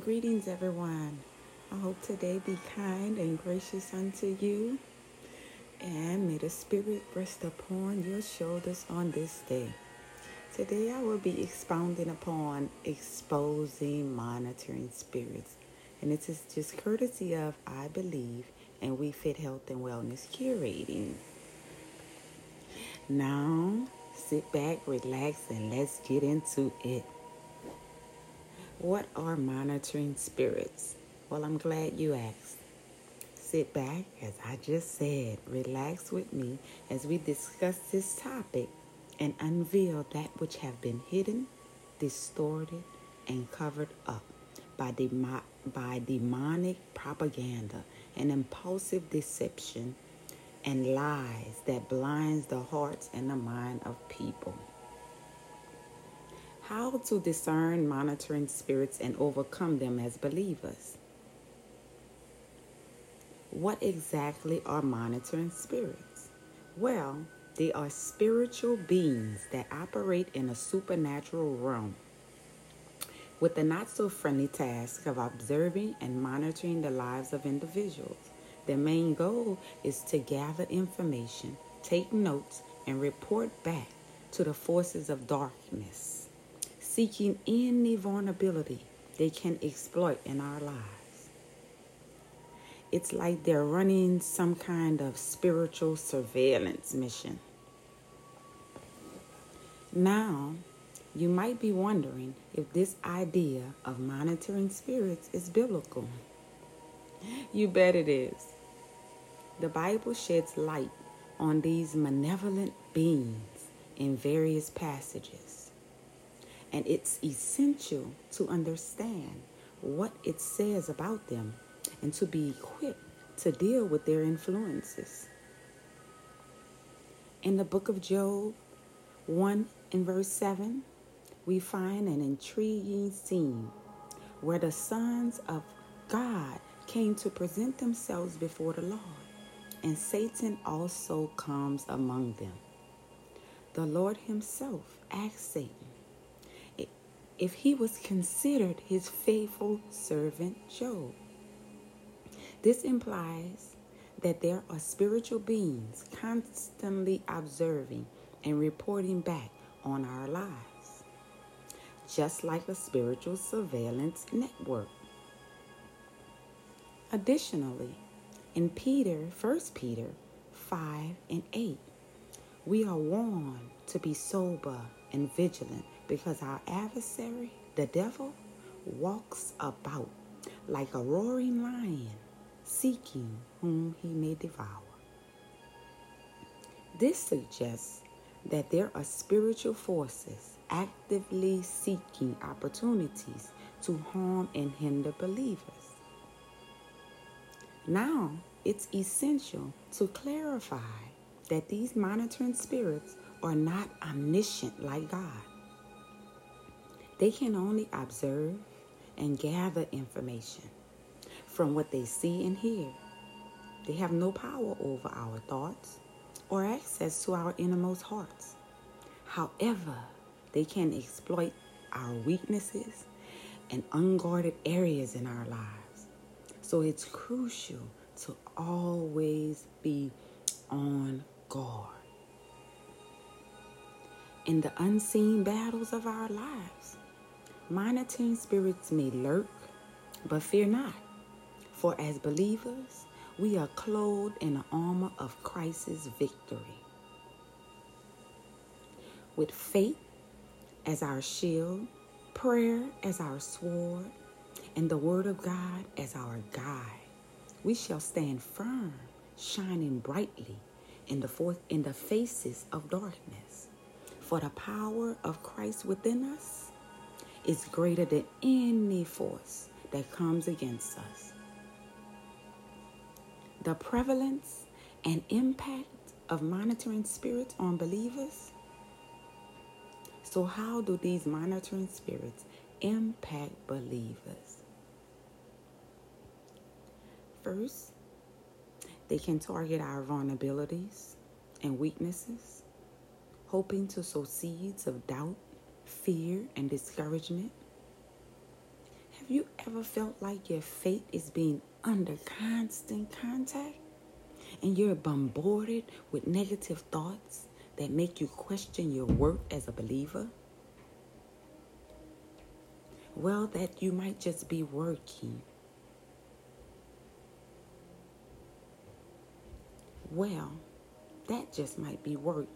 Greetings, everyone. I hope today be kind and gracious unto you, and may the Spirit rest upon your shoulders on this day. Today, I will be expounding upon exposing monitoring spirits, and it is just courtesy of I Believe and We Fit Health and Wellness Curating. Now, sit back, relax, and let's get into it. What are monitoring spirits? Well, I'm glad you asked. Sit back, as I just said, relax with me as we discuss this topic and unveil that which have been hidden, distorted, and covered up by, demo- by demonic propaganda and impulsive deception and lies that blinds the hearts and the mind of people. How to discern monitoring spirits and overcome them as believers. What exactly are monitoring spirits? Well, they are spiritual beings that operate in a supernatural realm with the not so friendly task of observing and monitoring the lives of individuals. Their main goal is to gather information, take notes, and report back to the forces of darkness seeking any vulnerability they can exploit in our lives. It's like they're running some kind of spiritual surveillance mission. Now, you might be wondering if this idea of monitoring spirits is biblical. You bet it is. The Bible sheds light on these malevolent beings in various passages. And it's essential to understand what it says about them and to be equipped to deal with their influences. In the book of Job 1 and verse 7, we find an intriguing scene where the sons of God came to present themselves before the Lord, and Satan also comes among them. The Lord Himself asked Satan, if he was considered his faithful servant Job. This implies that there are spiritual beings constantly observing and reporting back on our lives, just like a spiritual surveillance network. Additionally, in Peter, 1 Peter 5 and 8, we are warned to be sober and vigilant because our adversary, the devil, walks about like a roaring lion, seeking whom he may devour. This suggests that there are spiritual forces actively seeking opportunities to harm and hinder believers. Now, it's essential to clarify that these monitoring spirits are not omniscient like God. They can only observe and gather information from what they see and hear. They have no power over our thoughts or access to our innermost hearts. However, they can exploit our weaknesses and unguarded areas in our lives. So it's crucial to always be on guard. In the unseen battles of our lives, Monitoring spirits may lurk, but fear not. For as believers, we are clothed in the armor of Christ's victory. With faith as our shield, prayer as our sword, and the Word of God as our guide, we shall stand firm, shining brightly in the, forth, in the faces of darkness. For the power of Christ within us is greater than any force that comes against us. The prevalence and impact of monitoring spirits on believers. So, how do these monitoring spirits impact believers? First, they can target our vulnerabilities and weaknesses, hoping to sow seeds of doubt fear, and discouragement. Have you ever felt like your faith is being under constant contact and you're bombarded with negative thoughts that make you question your worth as a believer? Well, that you might just be working. Well, that just might be work